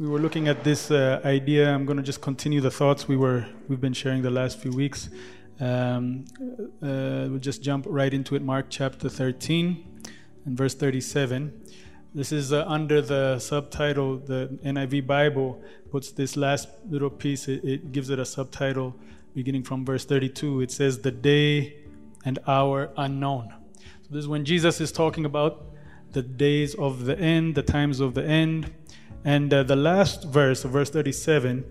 we were looking at this uh, idea. I'm going to just continue the thoughts we were we've been sharing the last few weeks. Um, uh, we'll just jump right into it. Mark chapter 13 and verse 37. This is uh, under the subtitle. The NIV Bible puts this last little piece. It, it gives it a subtitle beginning from verse 32. It says, "The day and hour unknown." So this is when Jesus is talking about the days of the end, the times of the end. And uh, the last verse, verse 37,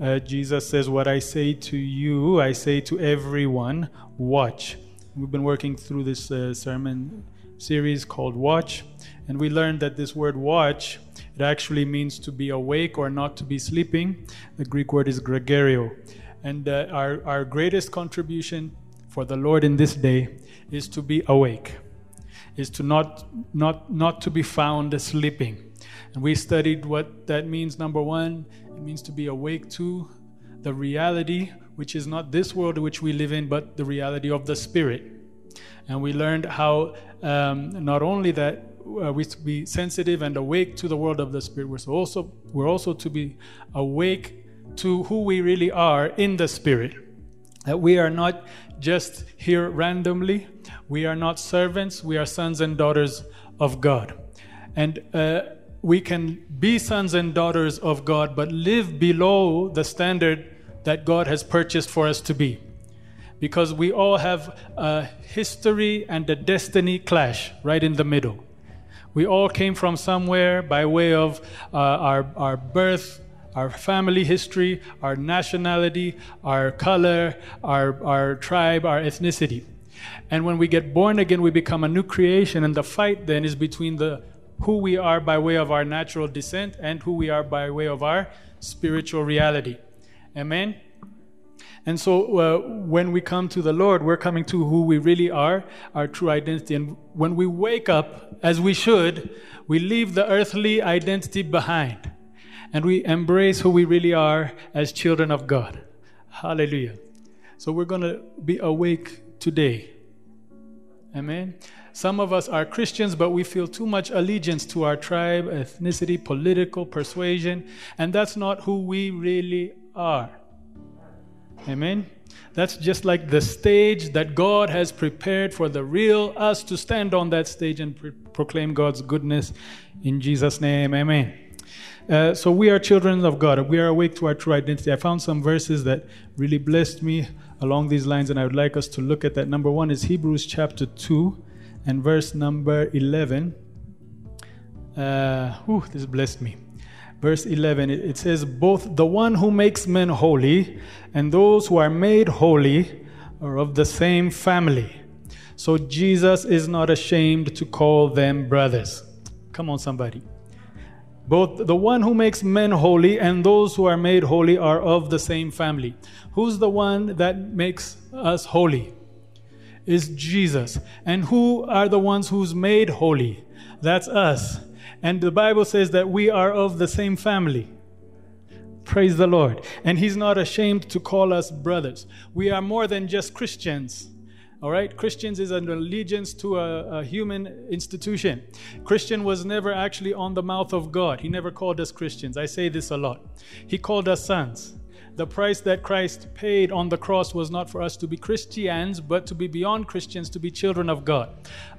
uh, Jesus says, What I say to you, I say to everyone, watch. We've been working through this uh, sermon series called Watch, and we learned that this word watch, it actually means to be awake or not to be sleeping. The Greek word is gregoreo. And uh, our, our greatest contribution for the Lord in this day is to be awake is to not not not to be found sleeping. And we studied what that means. Number one, it means to be awake to the reality, which is not this world which we live in, but the reality of the spirit. And we learned how um, not only that uh, we to be sensitive and awake to the world of the spirit, we're also we're also to be awake to who we really are in the spirit. That we are not just here randomly. We are not servants, we are sons and daughters of God. And uh, we can be sons and daughters of God, but live below the standard that God has purchased for us to be. Because we all have a history and a destiny clash right in the middle. We all came from somewhere by way of uh, our, our birth, our family history, our nationality, our color, our, our tribe, our ethnicity. And when we get born again, we become a new creation, and the fight then is between the who we are by way of our natural descent and who we are by way of our spiritual reality. Amen. And so uh, when we come to the Lord, we're coming to who we really are, our true identity. And when we wake up, as we should, we leave the earthly identity behind and we embrace who we really are as children of God. Hallelujah. So we're going to be awake today. Amen. Some of us are Christians, but we feel too much allegiance to our tribe, ethnicity, political persuasion, and that's not who we really are. Amen. That's just like the stage that God has prepared for the real us to stand on that stage and proclaim God's goodness in Jesus' name. Amen. Uh, so we are children of God. We are awake to our true identity. I found some verses that really blessed me along these lines, and I would like us to look at that. Number one is Hebrews chapter 2 and verse number 11. Uh, whew, this blessed me. Verse 11, it, it says, Both the one who makes men holy and those who are made holy are of the same family. So Jesus is not ashamed to call them brothers. Come on, somebody. Both the one who makes men holy and those who are made holy are of the same family. Who's the one that makes us holy? Is Jesus. And who are the ones who's made holy? That's us. And the Bible says that we are of the same family. Praise the Lord. And He's not ashamed to call us brothers. We are more than just Christians. All right, Christians is an allegiance to a, a, human institution. Christian was never actually on the mouth of God. He never called us Christians. I say this a lot. He called us sons. The price that Christ paid on the cross was not for us to be Christians, but to be beyond Christians, to be children of God.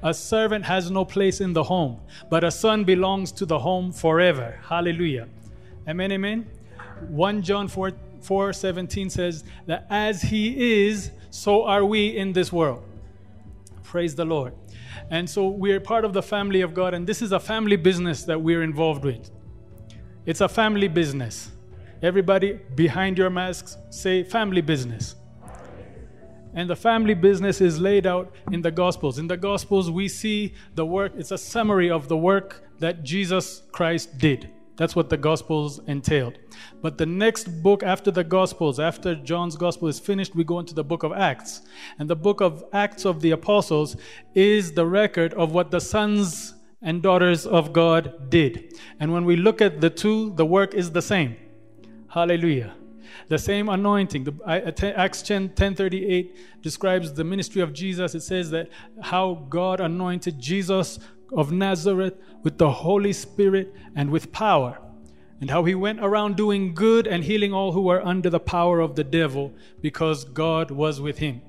A servant has no place in the home, but a son belongs to the home forever. Hallelujah. Amen, amen. 1 John 4, 4 17 says that as he is, so are we in this world. Praise the Lord. And so we're part of the family of God, and this is a family business that we're involved with. It's a family business. Everybody behind your masks say family business. And the family business is laid out in the Gospels. In the Gospels, we see the work, it's a summary of the work that Jesus Christ did. That's what the Gospels entailed. But the next book after the Gospels, after John's Gospel is finished, we go into the book of Acts. And the book of Acts of the Apostles is the record of what the sons and daughters of God did. And when we look at the two, the work is the same. Hallelujah. The same anointing. The, Acts 10, 10:38 describes the ministry of Jesus. It says that how God anointed Jesus of Nazareth with the Holy Spirit and with power. and how he went around doing good and healing all who were under the power of the devil because God was with him.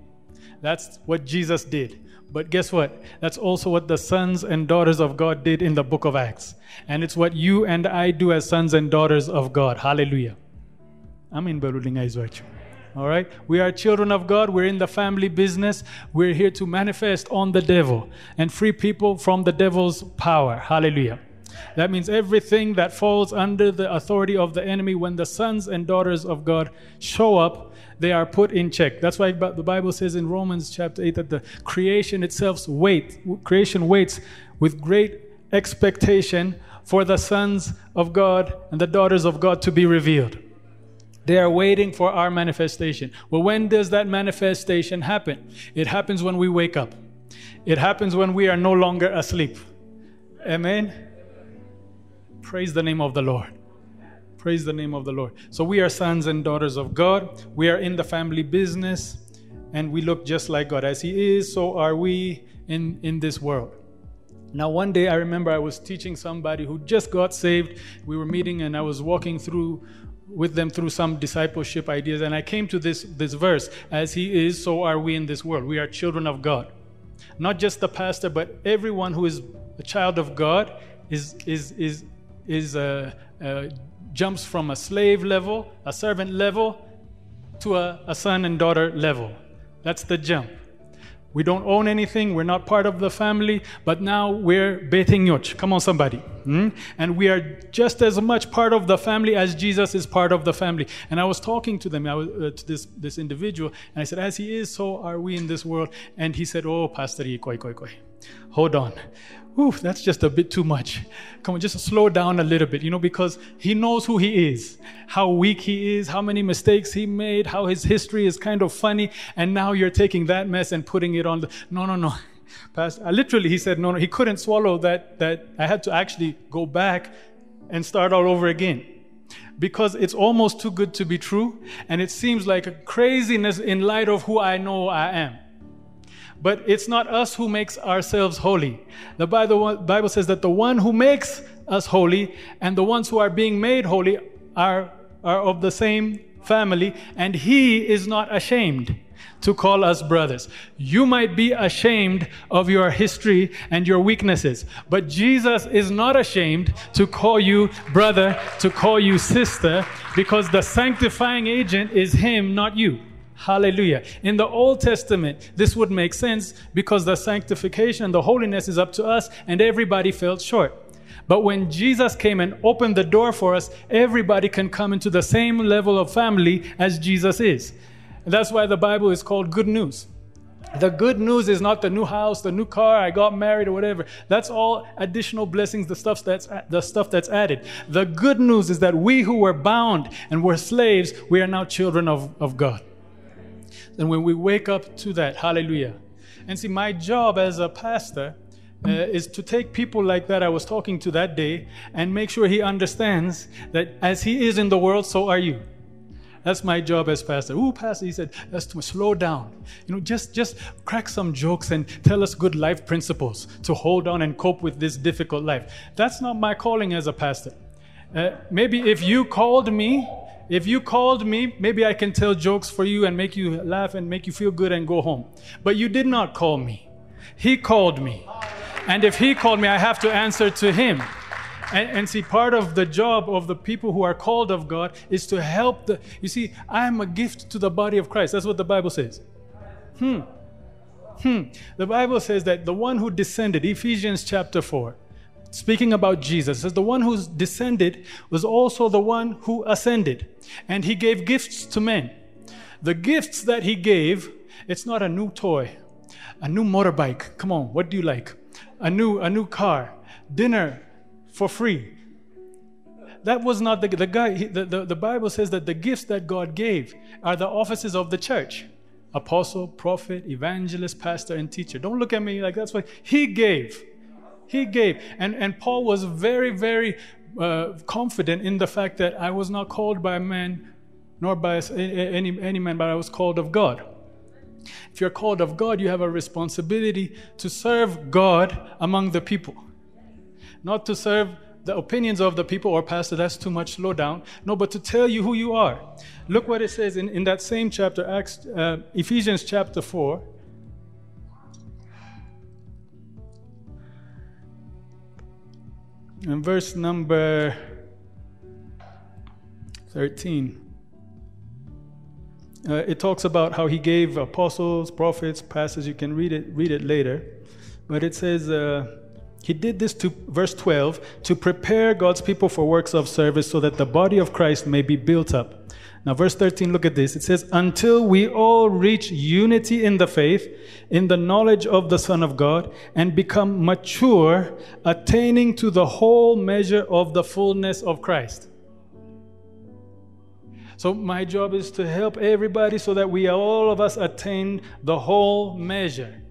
That's what Jesus did. But guess what? That's also what the sons and daughters of God did in the book of Acts. And it's what you and I do as sons and daughters of God. Hallelujah. Amin barulinga izwachu. All right? We are children of God. We're in the family business. We're here to manifest on the devil and free people from the devil's power. Hallelujah. That means everything that falls under the authority of the enemy, when the sons and daughters of God show up, they are put in check. That's why the Bible says in Romans chapter 8 that the creation itself wait, creation waits with great expectation for the sons of God and the daughters of God to be revealed. They are waiting for our manifestation. Well, when does that manifestation happen? It happens when we wake up. It happens when we are no longer asleep. Amen. Praise the name of the Lord. Praise the name of the Lord. So we are sons and daughters of God. We are in the family business and we look just like God. As He is, so are we in, in this world. Now, one day I remember I was teaching somebody who just got saved. We were meeting and I was walking through with them through some discipleship ideas and I came to this this verse as he is so are we in this world. We are children of God. Not just the pastor but everyone who is a child of God is is is is uh, uh, jumps from a slave level, a servant level, to a, a son and daughter level. That's the jump. We don't own anything. We're not part of the family, but now we're beting yoch. Come on, somebody. Hmm? And we are just as much part of the family as Jesus is part of the family. And I was talking to them, I was, uh, to this, this individual, and I said, As he is, so are we in this world. And he said, Oh, Pastor, koi, koi, koi. Hold on whew, that's just a bit too much. Come on, just slow down a little bit, you know, because he knows who he is, how weak he is, how many mistakes he made, how his history is kind of funny, and now you're taking that mess and putting it on the. No, no, no. Pastor, uh, literally, he said, no, no, he couldn't swallow that, that I had to actually go back and start all over again because it's almost too good to be true, and it seems like a craziness in light of who I know I am. But it's not us who makes ourselves holy. The Bible says that the one who makes us holy and the ones who are being made holy are, are of the same family, and He is not ashamed to call us brothers. You might be ashamed of your history and your weaknesses, but Jesus is not ashamed to call you brother, to call you sister, because the sanctifying agent is Him, not you. Hallelujah. In the Old Testament, this would make sense because the sanctification and the holiness is up to us, and everybody fell short. But when Jesus came and opened the door for us, everybody can come into the same level of family as Jesus is. And that's why the Bible is called good news. The good news is not the new house, the new car, I got married or whatever. That's all additional blessings, the stuff that's the stuff that's added. The good news is that we who were bound and were slaves, we are now children of, of God. And when we wake up to that, hallelujah. And see, my job as a pastor uh, is to take people like that I was talking to that day and make sure he understands that as he is in the world, so are you. That's my job as pastor. Ooh, pastor, he said, that's too much. Slow down. You know, just just crack some jokes and tell us good life principles to hold on and cope with this difficult life. That's not my calling as a pastor. Uh, maybe if you called me if you called me, maybe I can tell jokes for you and make you laugh and make you feel good and go home. But you did not call me. He called me. And if He called me, I have to answer to Him. And, and, see, part of the job of the people who are called of God is to help the. You see, I am a gift to the body of Christ. That's what the Bible says. Hmm. Hmm. The Bible says that the one who descended, Ephesians chapter 4, speaking about Jesus, says the one who descended was also the one who ascended, and he gave gifts to men. The gifts that he gave, it's not a new toy, a new motorbike. Come on, what do you like? A new a new car, dinner for free. That was not the, the guy. The, the, the Bible says that the gifts that God gave are the offices of the church apostle, prophet, evangelist, pastor, and teacher. Don't look at me like that's what he gave. He gave. And, and Paul was very, very uh, confident in the fact that I was not called by man nor by any, any man, but I was called of God. If you're called of God, you have a responsibility to serve God among the people, not to serve the opinions of the people or pastor, that's too much, slow down. No, but to tell you who you are. Look what it says in, in that same chapter, Acts, uh, Ephesians chapter 4. And verse number 13. Uh, it talks about how he gave apostles, prophets, pastors. You can read it, read it later. But it says, uh, he did this to, verse 12, to prepare God's people for works of service so that the body of Christ may be built up. Now, verse 13, look at this. It says, Until we all reach unity in the faith, in the knowledge of the Son of God, and become mature, attaining to the whole measure of the fullness of Christ. So, my job is to help everybody so that we all of us attain the whole measure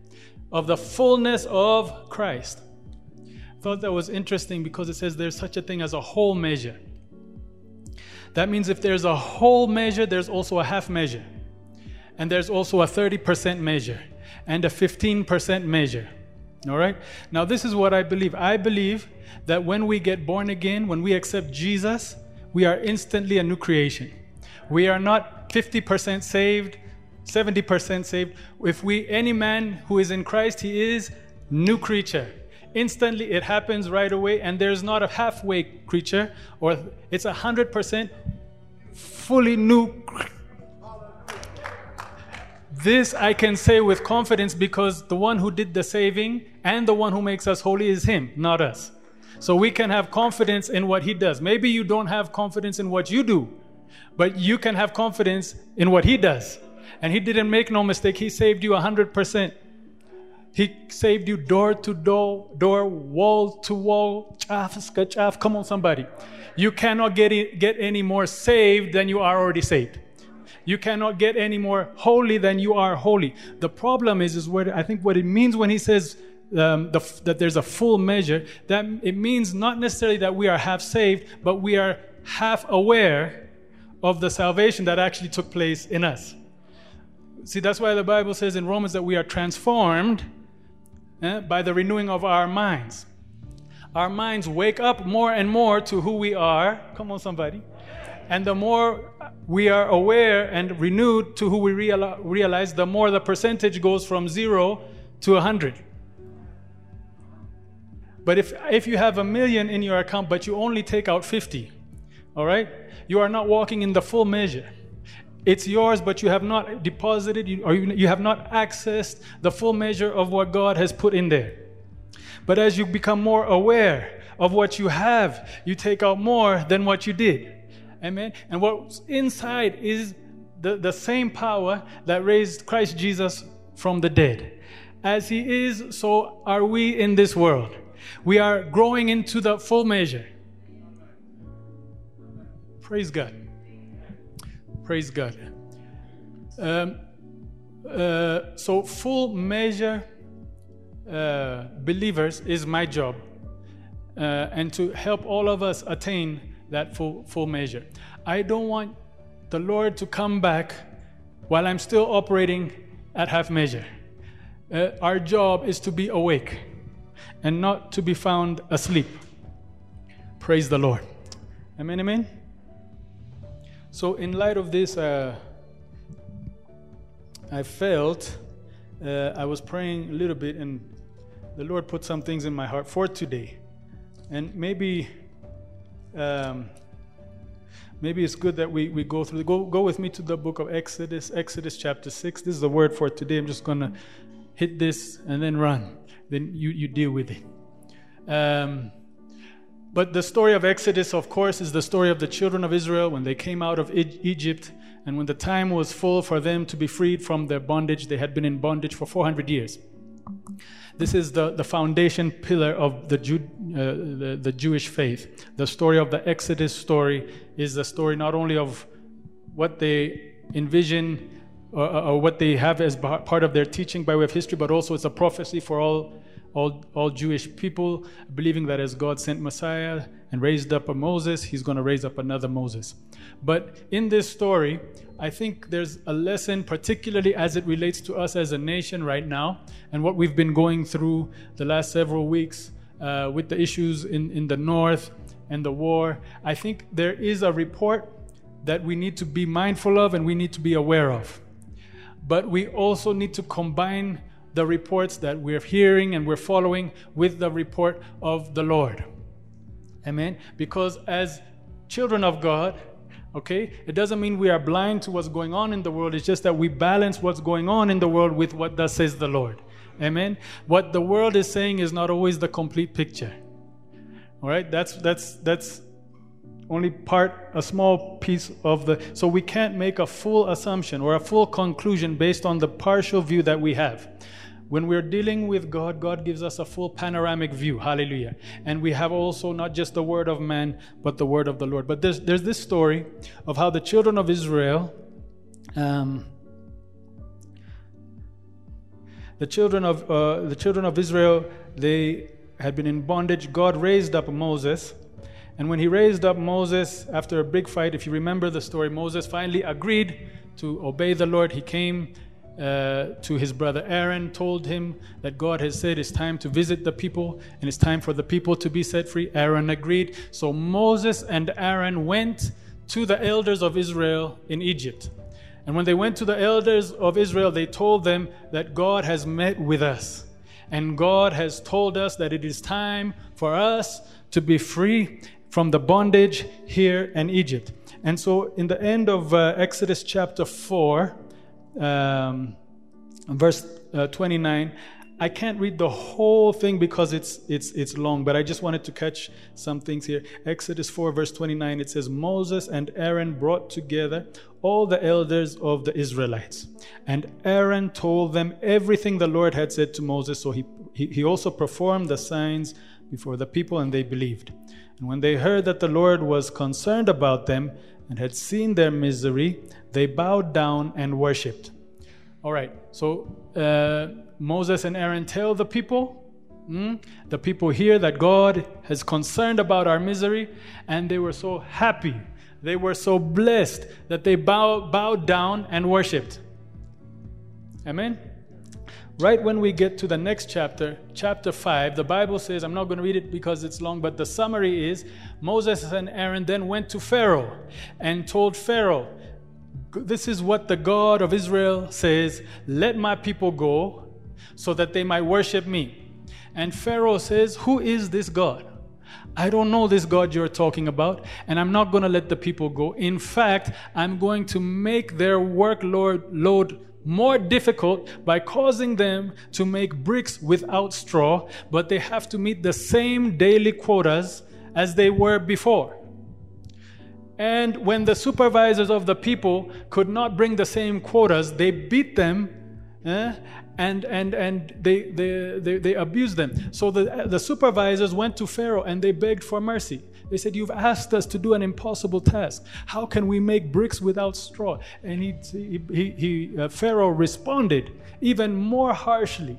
of the fullness of Christ thought that was interesting because it says there's such a thing as a whole measure. That means if there's a whole measure, there's also a half measure. And there's also a 30% measure and a 15% measure. All right? Now, this is what I believe. I believe that when we get born again, when we accept Jesus, we are instantly a new creation. We are not 50% saved, 70% saved. If we any man who is in Christ, he is new creature instantly it happens right away and there's not a halfway creature or it's a hundred percent fully new. This i can say with confidence because the one who did the saving and the one who makes us holy is him not us. So we can have confidence in what he does. Maybe you don't have confidence in what you do but you can have confidence in what he does. And he didn't make no mistake he saved you a 100% he saved you door to door, door, wall to wall, chaff, chaff. Come on, somebody. You cannot get, get any more saved than you are already saved. You cannot get any more holy than you are holy. The problem is, is what I think what it means when he says um, the, that there's a full measure. That it means not necessarily that we are half saved, but we are half aware of the salvation that actually took place in us. See, that's why the Bible says in Romans that we are transformed eh, by the renewing of our minds. Our minds wake up more and more to who we are. Come on, somebody. And the more we are aware and renewed to who we realize, the more the percentage goes from zero to a hundred. But if, if you have a million in your account, but you only take out 50, all right, you are not walking in the full measure. It's yours, but you have not deposited or you have not accessed the full measure of what God has put in there. But as you become more aware of what you have, you take out more than what you did. Amen. And what's inside is the, the same power that raised Christ Jesus from the dead. As he is, so are we in this world. We are growing into the full measure. Praise God. Praise God. Um, uh, so, full measure uh, believers is my job, uh, and to help all of us attain that full, full measure. I don't want the Lord to come back while I'm still operating at half measure. Uh, our job is to be awake and not to be found asleep. Praise the Lord. Amen, amen. So, in light of this, uh, I felt uh, I was praying a little bit, and the Lord put some things in my heart for today. And maybe, um, maybe it's good that we, we go through. Go go with me to the book of Exodus, Exodus chapter six. This is the word for today. I'm just gonna hit this and then run. Then you you deal with it. Um, but the story of Exodus, of course, is the story of the children of Israel when they came out of Egypt and when the time was full for them to be freed from their bondage. They had been in bondage for 400 years. This is the, the foundation pillar of the, Jew, uh, the, the Jewish faith. The story of the Exodus story is the story not only of what they envision or, or, what they have as part of their teaching by way of history, but also it's a prophecy for all all, all Jewish people, believing that as God sent Messiah and raised up a Moses, he's going to raise up another Moses. But in this story, I think there's a lesson, particularly as it relates to us as a nation right now and what we've been going through the last several weeks uh, with the issues in, in the north and the war, I think there is a report that we need to be mindful of and we need to be aware of. But we also need to combine the reports that we're hearing and we're following with the report of the Lord. Amen. Because as children of God, okay, it doesn't mean we are blind to what's going on in the world. It's just that we balance what's going on in the world with what thus says the Lord. Amen. What the world is saying is not always the complete picture. All right, that's that's that's only part, a small piece of the. So we can't make a full assumption or a full conclusion based on the partial view that we have. When we're dealing with God, God gives us a full panoramic view. Hallelujah. And we have also not just the word of man, but the word of the Lord. But there's, there's this story of how the children of Israel, um, the children of uh, the children of Israel, they had been in bondage. God raised up Moses. And when he raised up Moses after a big fight, if you remember the story, Moses finally agreed to obey the Lord. He came uh, to his brother Aaron, told him that God has said it's time to visit the people and it's time for the people to be set free. Aaron agreed. So Moses and Aaron went to the elders of Israel in Egypt. And when they went to the elders of Israel, they told them that God has met with us. And God has told us that it is time for us to be free from the bondage here in Egypt. And so, in the end of uh, Exodus chapter 4, um, verse uh, 29. I can't read the whole thing because it's it's it's long, but I just wanted to catch some things here. Exodus 4 verse 29 it says Moses and Aaron brought together all the elders of the Israelites. And Aaron told them everything the Lord had said to Moses, so he he, he also performed the signs before the people and they believed. And when they heard that the Lord was concerned about them and had seen their misery, they bowed down and worshipped. All right, so uh, Moses and Aaron tell the people, mm, the people hear that God has concerned about our misery, and they were so happy. They were so blessed that they bow, bowed down and worshipped. Amen? Right when we get to the next chapter, chapter 5, the Bible says, I'm not going to read it because it's long, but the summary is Moses and Aaron then went to Pharaoh and told Pharaoh, this is what the God of Israel says let my people go so that they might worship me. And Pharaoh says, Who is this God? I don't know this God you're talking about, and I'm not going to let the people go. In fact, I'm going to make their workload load more difficult by causing them to make bricks without straw, but they have to meet the same daily quotas as they were before. And when the supervisors of the people could not bring the same quotas, they beat them eh, and, and, and they, they, they, they abused them. So the, the supervisors went to Pharaoh and they begged for mercy. They said, You've asked us to do an impossible task. How can we make bricks without straw? And he, he, he, uh, Pharaoh responded even more harshly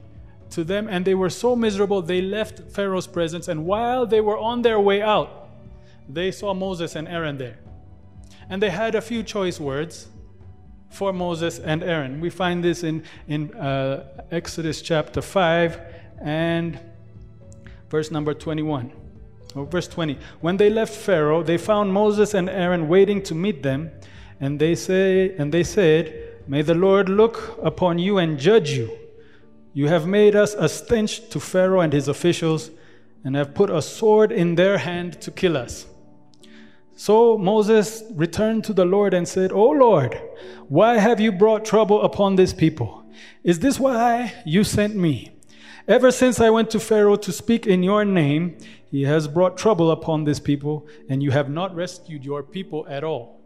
to them, and they were so miserable they left Pharaoh's presence. And while they were on their way out, they saw Moses and Aaron there. And they had a few choice words for Moses and Aaron. We find this in, in uh, Exodus chapter 5 and verse number 21. Or verse 20. When they left Pharaoh, they found Moses and Aaron waiting to meet them, and they say and they said, May the Lord look upon you and judge you. You have made us a stench to Pharaoh and his officials, and have put a sword in their hand to kill us. So Moses returned to the Lord and said, O Lord, why have you brought trouble upon this people? Is this why you sent me? Ever since I went to Pharaoh to speak in your name, he has brought trouble upon this people, and you have not rescued your people at all.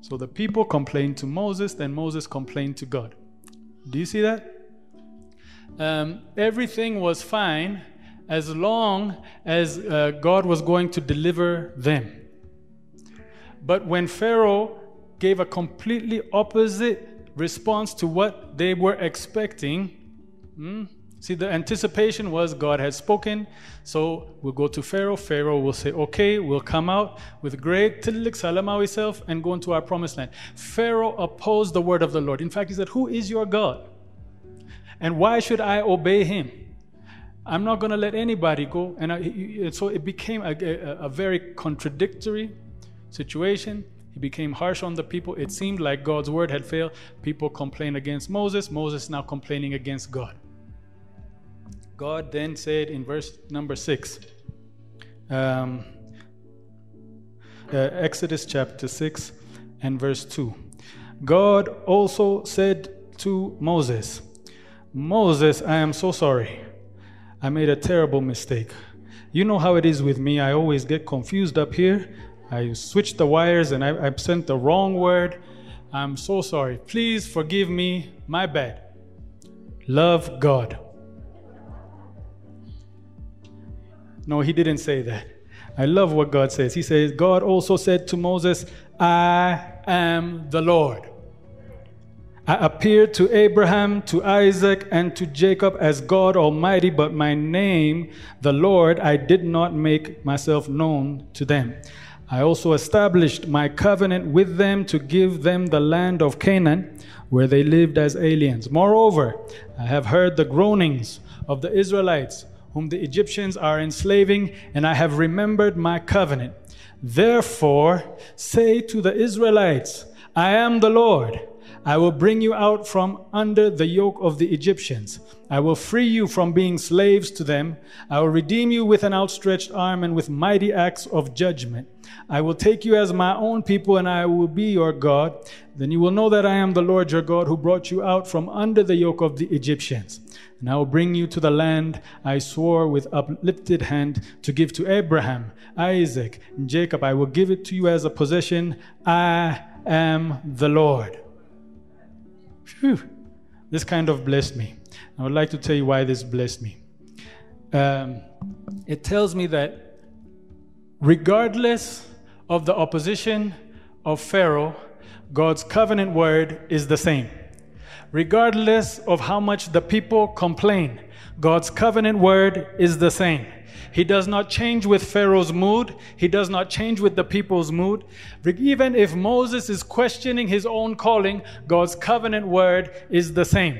So the people complained to Moses, then Moses complained to God. Do you see that? Um, everything was fine as long as uh, God was going to deliver them. But when Pharaoh gave a completely opposite response to what they were expecting, hmm, see, the anticipation was God had spoken, so we'll go to Pharaoh. Pharaoh will say, Okay, we'll come out with great tilik salamawi self and go into our promised land. Pharaoh opposed the word of the Lord. In fact, he said, Who is your God? And why should I obey him? I'm not going to let anybody go. And, I, and so it became a, a, a very contradictory situation. He became harsh on the people. It seemed like God's word had failed. People complained against Moses. Moses now complaining against God. God then said in verse number six, um, uh, Exodus chapter 6 and verse 2. God also said to Moses, Moses, I am so sorry. I made a terrible mistake. You know how it is with me. I always get confused up here. I switched the wires and I, I sent the wrong word. I'm so sorry. Please forgive me. My bad. Love God. No, he didn't say that. I love what God says. He says, God also said to Moses, I am the Lord. I appeared to Abraham, to Isaac, and to Jacob as God Almighty, but my name, the Lord, I did not make myself known to them. I also established my covenant with them to give them the land of Canaan, where they lived as aliens. Moreover, I have heard the groanings of the Israelites, whom the Egyptians are enslaving, and I have remembered my covenant. Therefore, say to the Israelites, I am the Lord. I will bring you out from under the yoke of the Egyptians. I will free you from being slaves to them. I will redeem you with an outstretched arm and with mighty acts of judgment. I will take you as my own people and I will be your God. Then you will know that I am the Lord your God who brought you out from under the yoke of the Egyptians. And I will bring you to the land I swore with uplifted hand to give to Abraham, Isaac, and Jacob. I will give it to you as a possession. I am the Lord. Whew. This kind of blessed me. I would like to tell you why this blessed me. Um, it tells me that regardless of the opposition of Pharaoh, God's covenant word is the same. Regardless of how much the people complain, God's covenant word is the same. He does not change with Pharaoh's mood. He does not change with the people's mood. Even if Moses is questioning his own calling, God's covenant word is the same.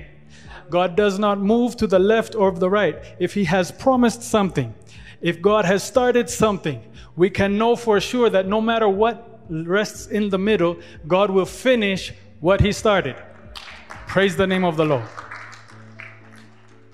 God does not move to the left or the right. If He has promised something, if God has started something, we can know for sure that no matter what rests in the middle, God will finish what He started. Praise the name of the Lord.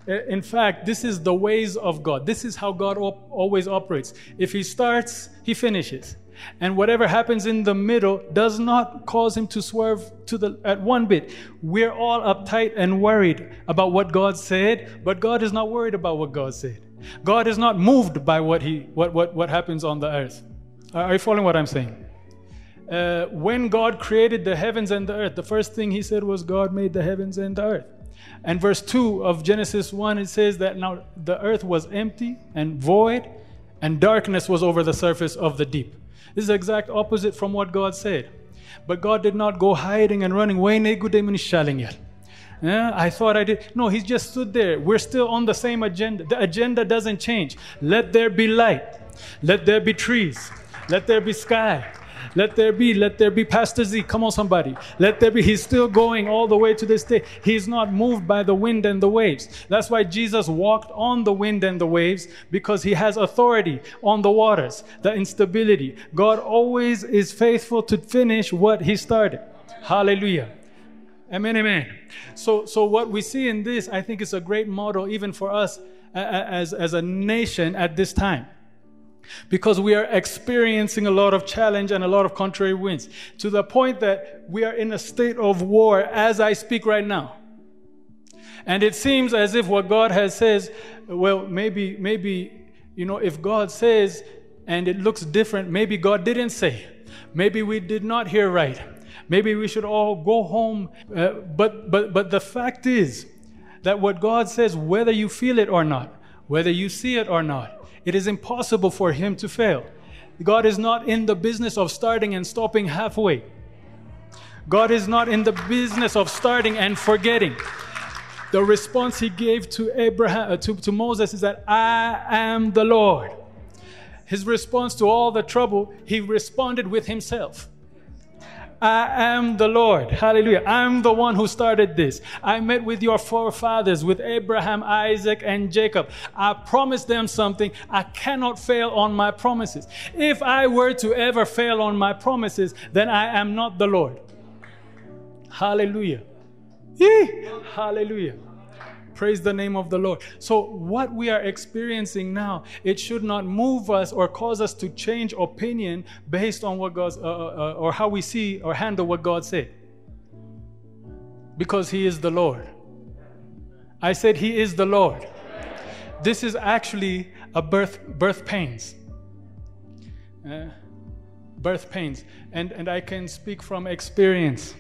In fact, this is the ways of God. This is how God op- always operates. If He starts, He finishes. And whatever happens in the middle does not cause him to swerve to the at one bit. We're all uptight and worried about what God said, but God is not worried about what God said. God is not moved by what he what what, what happens on the earth. Are you following what I'm saying? Uh, when God created the heavens and the earth, the first thing he said was, God made the heavens and the earth. And verse 2 of Genesis 1, it says that now the earth was empty and void, and darkness was over the surface of the deep. This is the exact opposite from what God said. But God did not go hiding and running. Yeah, I thought I did. No, he just stood there. We're still on the same agenda. The agenda doesn't change. Let there be light. Let there be trees. Let there be sky. Let there be, let there be Pastor Z. Come on, somebody. Let there be. He's still going all the way to this day. He's not moved by the wind and the waves. That's why Jesus walked on the wind and the waves because he has authority on the waters, the instability. God always is faithful to finish what he started. Hallelujah. Amen, amen. So, so what we see in this, I think, is a great model even for us as, as a nation at this time because we are experiencing a lot of challenge and a lot of contrary winds to the point that we are in a state of war as I speak right now. And it seems as if what God has says, well, maybe, maybe, you know, if God says and it looks different, maybe God didn't say. Maybe we did not hear right. Maybe we should all go home. Uh, but, but, but the fact is that what God says, whether you feel it or not, whether you see it or not, it is impossible for him to fail. God is not in the business of starting and stopping halfway. God is not in the business of starting and forgetting. The response he gave to Abraham uh, to, to Moses is that I am the Lord. His response to all the trouble, he responded with himself. I am the Lord. Hallelujah. I'm the one who started this. I met with your forefathers, with Abraham, Isaac, and Jacob. I promised them something. I cannot fail on my promises. If I were to ever fail on my promises, then I am not the Lord. Hallelujah. Yee. Hallelujah. Praise the name of the Lord. So, what we are experiencing now, it should not move us or cause us to change opinion based on what God's, uh, uh, uh, or how we see or handle what God said. Because He is the Lord. I said He is the Lord. This is actually a birth, birth pains. Uh, birth pains. And, and I can speak from experience.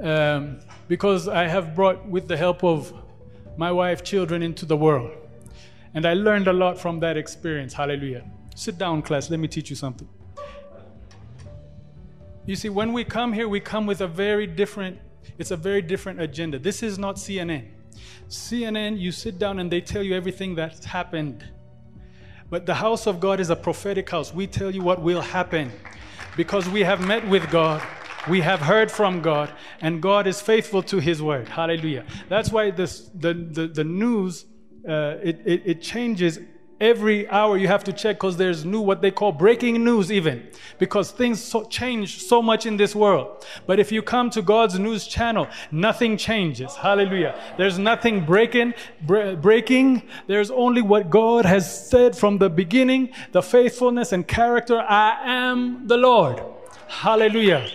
Um, because I have brought, with the help of my wife, children into the world. And I learned a lot from that experience. Hallelujah. Sit down, class. Let me teach you something. You see, when we come here, we come with a very different, it's a very different agenda. This is not CNN. CNN, you sit down and they tell you everything that's happened. But the house of God is a prophetic house. We tell you what will happen because we have met with God we have heard from God, and God is faithful to His word. Hallelujah. That's why this, the, the, the news, uh, it, it, it changes every hour. You have to check because there's new what they call breaking news even because things so change so much in this world. But if you come to god's news channel nothing changes. Hallelujah. There's nothing breaking breaking. There's only what god has said from the beginning the faithfulness and character i am the lord. Hallelujah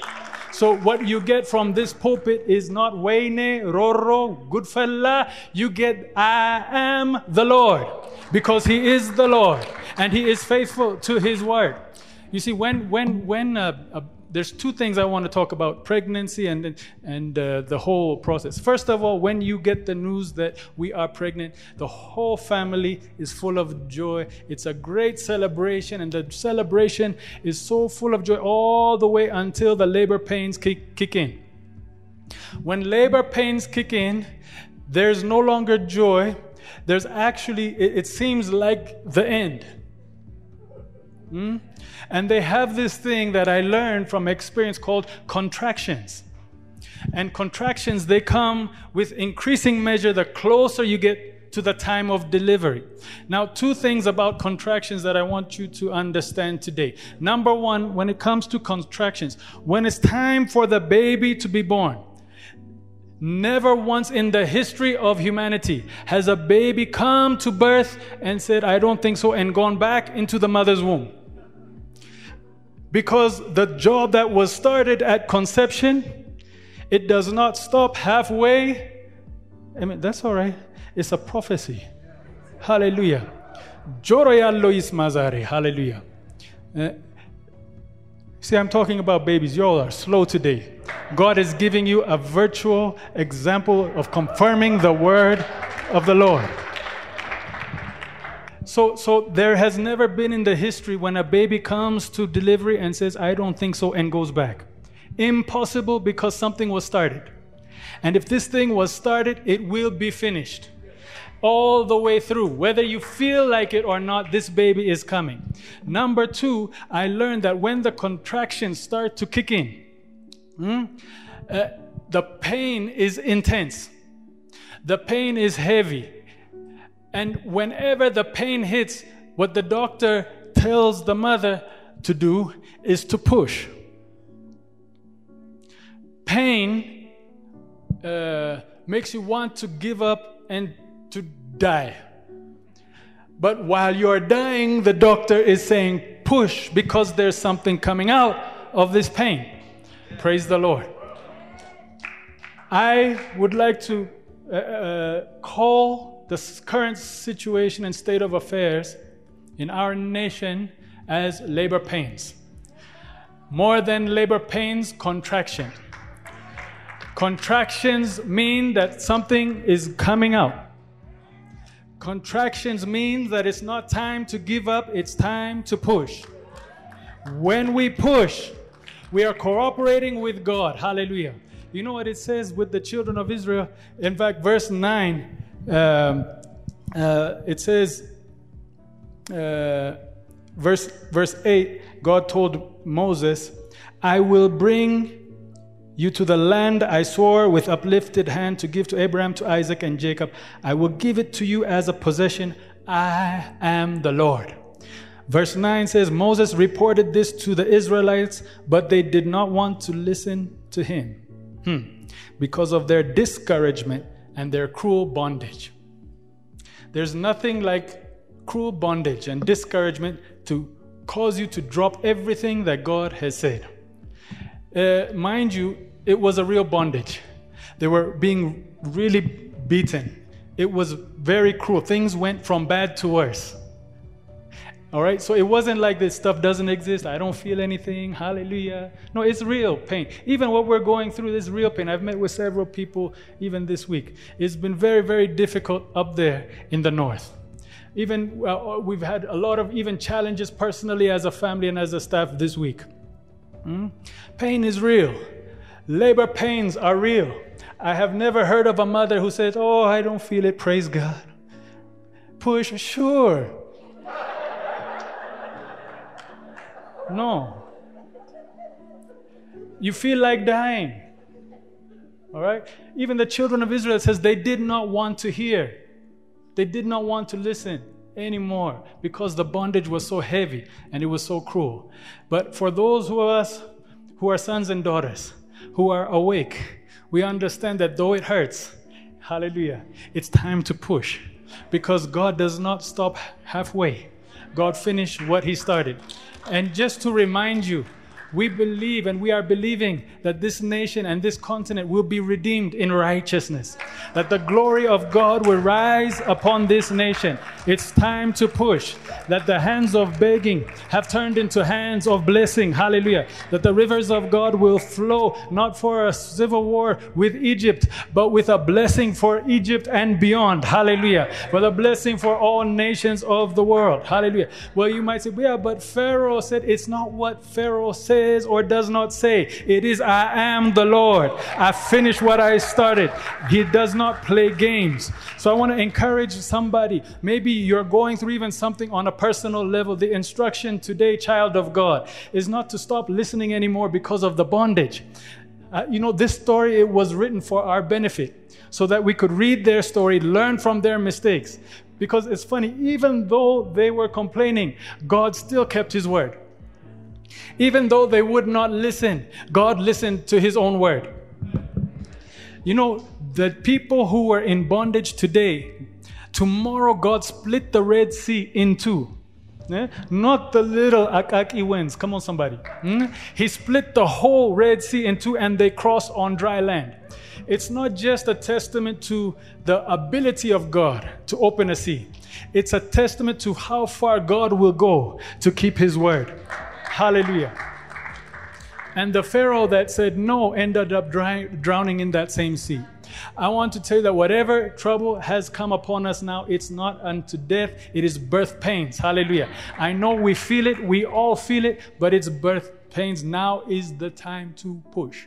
so what you get from this pulpit is not Wayne, Roro, Goodfella. You get I am the Lord because He is the Lord and He is faithful to His word. You see, when when when a, a there's two things I want to talk about pregnancy and, and uh, the whole process. First of all, when you get the news that we are pregnant, the whole family is full of joy. It's a great celebration, and the celebration is so full of joy all the way until the labor pains kick, kick in. When labor pains kick in, there's no longer joy. There's actually, it, it seems like the end. Hmm? And they have this thing that I learned from experience called contractions. And contractions, they come with increasing measure the closer you get to the time of delivery. Now, two things about contractions that I want you to understand today. Number one, when it comes to contractions, when it's time for the baby to be born, Never once in the history of humanity has a baby come to birth and said, I don't think so, and gone back into the mother's womb. Because the job that was started at conception, it does not stop halfway. I mean, that's all right. It's a prophecy. Hallelujah. Hallelujah. Uh, see, I'm talking about babies. Y'all are slow today. God is giving you a virtual example of confirming the word of the Lord. So, so there has never been in the history when a baby comes to delivery and says, I don't think so, and goes back. Impossible because something was started. And if this thing was started, it will be finished all the way through. Whether you feel like it or not, this baby is coming. Number two, I learned that when the contractions start to kick in, hmm, uh, the pain is intense, the pain is heavy. And whenever the pain hits, what the doctor tells the mother to do is to push. Pain uh, makes you want to give up and to die. But while you're dying, the doctor is saying, push because there's something coming out of this pain. Praise the Lord. I would like to uh, uh, call the current situation and state of affairs in our nation as labor pains. More than labor pains, contraction. Contractions mean that something is coming out. Contractions mean that it's not time to give up, it's time to push. When we push, we are cooperating with God. Hallelujah. You know what it says with the children of Israel? In fact, verse 9 um, uh, it says, uh, verse, verse 8, God told Moses, I will bring you to the land I swore with uplifted hand to give to Abraham, to Isaac, and Jacob. I will give it to you as a possession. I am the Lord. Verse 9 says, Moses reported this to the Israelites, but they did not want to listen to him hmm. because of their discouragement and their cruel bondage. There's nothing like cruel bondage and discouragement to cause you to drop everything that God has said. Uh, mind you, it was a real bondage. They were being really beaten. It was very cruel. Things went from bad to worse. All right, so it wasn't like this stuff doesn't exist. I don't feel anything. Hallelujah. No, it's real pain. Even what we're going through is real pain. I've met with several people even this week. It's been very, very difficult up there in the north. Even uh, we've had a lot of even challenges personally as a family and as a staff this week. Mm? Pain is real. Labor pains are real. I have never heard of a mother who says, Oh, I don't feel it, praise God. Push, sure. No. You feel like dying. All right? Even the children of Israel says they did not want to hear. They did not want to listen anymore because the bondage was so heavy and it was so cruel. But for those of us who are sons and daughters, who are awake, we understand that though it hurts, hallelujah, it's time to push because God does not stop halfway. God finished what He started. And just to remind you, we believe and we are believing that this nation and this continent will be redeemed in righteousness, that the glory of God will rise upon this nation. It's time to push, that the hands of begging have turned into hands of blessing. Hallelujah. That the rivers of God will flow not for a civil war with Egypt, but with a blessing for Egypt and beyond. Hallelujah. For a blessing for all nations of the world. Hallelujah. Well, you might say, yeah, but Pharaoh said it's not what Pharaoh said says or does not say. It is, I am the Lord. I finished what I started. He does not play games. So I want to encourage somebody. Maybe you're going through even something on a personal level. The instruction today, child of God, is not to stop listening anymore because of the bondage. Uh, you know, this story it was written for our benefit so that we could read their story, learn from their mistakes. Because it's funny, even though they were complaining, God still kept his word. Even though they would not listen, God listened to his own word. You know, the people who were in bondage today, tomorrow God split the Red Sea in two. Eh? Not the little Akaki winds. Come on, somebody. Mm? He split the whole Red Sea in two and they crossed on dry land. It's not just a testament to the ability of God to open a sea, it's a testament to how far God will go to keep his word. Hallelujah. And the Pharaoh that said no ended up dry, drowning in that same sea. I want to tell you that whatever trouble has come upon us now, it's not unto death, it is birth pains. Hallelujah. I know we feel it, we all feel it, but it's birth pains. Now is the time to push.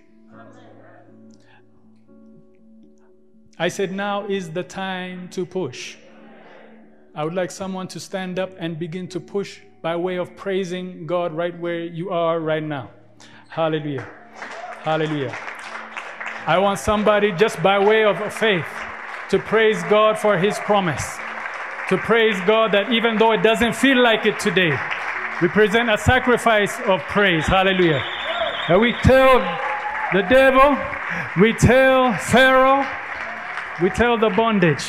I said, now is the time to push. I would like someone to stand up and begin to push by way of praising God right where you are right now. Hallelujah. Hallelujah. I want somebody just by way of faith to praise God for his promise. To praise God that even though it doesn't feel like it today, we present a sacrifice of praise. Hallelujah. And we tell the devil, we tell Pharaoh, we tell the bondage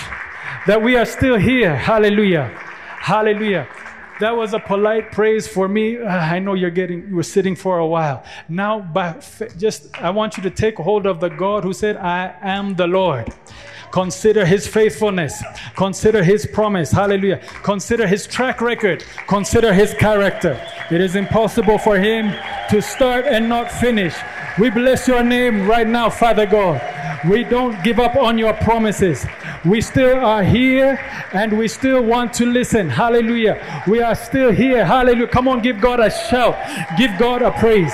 that we are still here. Hallelujah. Hallelujah. That was a polite praise for me. Uh, I know you're getting, you were sitting for a while. Now, just, I want you to take hold of the God who said, I am the Lord. Consider his faithfulness. Consider his promise. Hallelujah. Consider his track record. Consider his character. It is impossible for him to start and not finish. We bless your name right now, Father God. We don't give up on your promises. We still are here and we still want to listen. Hallelujah. We are still here. Hallelujah. Come on, give God a shout. Give God a praise.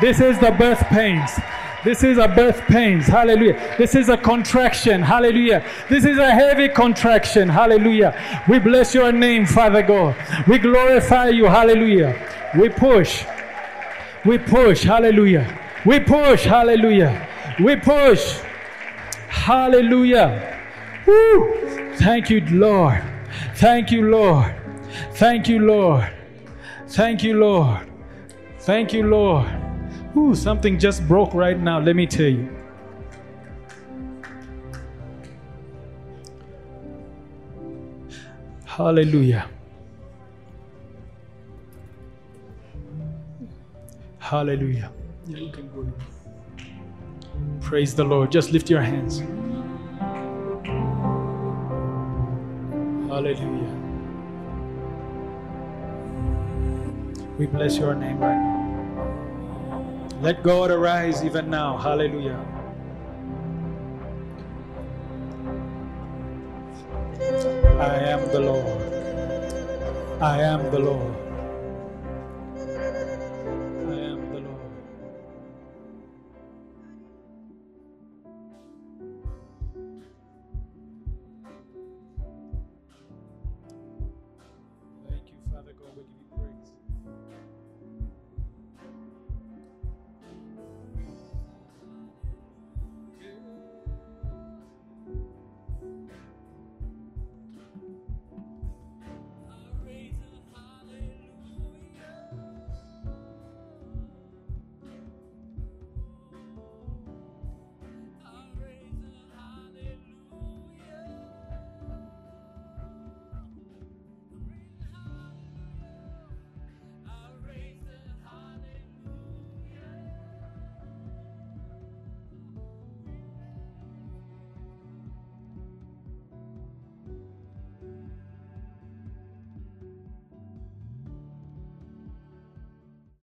This is the birth pains. This is a birth pains. Hallelujah. This is a contraction. Hallelujah. This is a heavy contraction. Hallelujah. We bless your name, Father God. We glorify you. Hallelujah. We push. We push. Hallelujah. We push. Hallelujah. We push. Hallelujah. Woo. Thank you, Lord. Thank you, Lord. Thank you, Lord. Thank you, Lord. Thank you, Lord. Ooh, something just broke right now, let me tell you. Hallelujah. Hallelujah. Yeah, you can go. Praise the Lord. Just lift your hands. Hallelujah. We bless your name right now. Let God arise even now. Hallelujah. I am the Lord. I am the Lord.